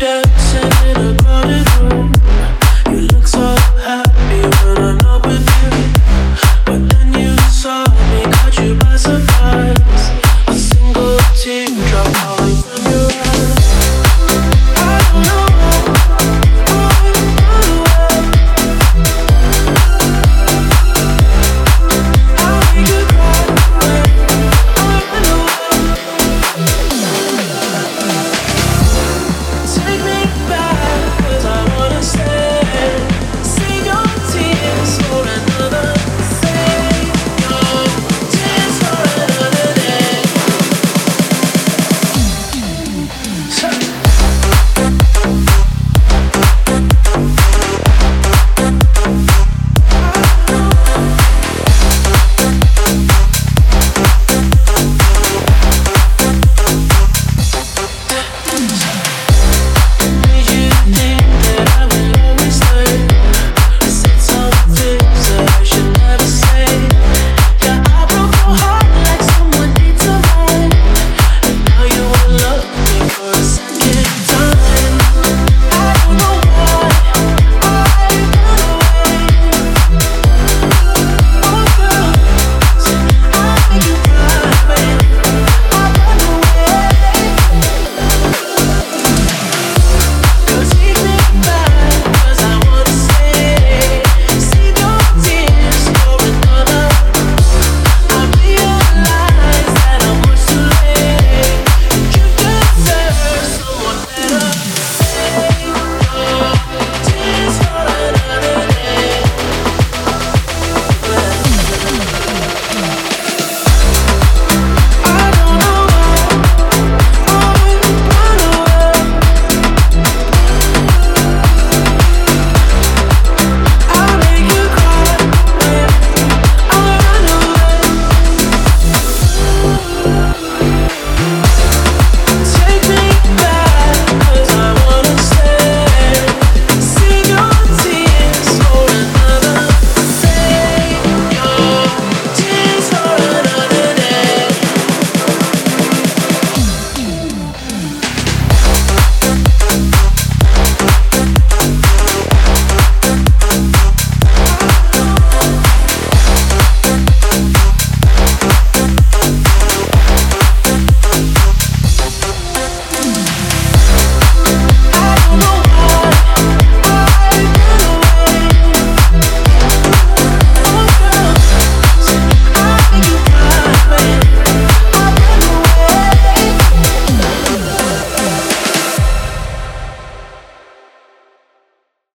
yeah.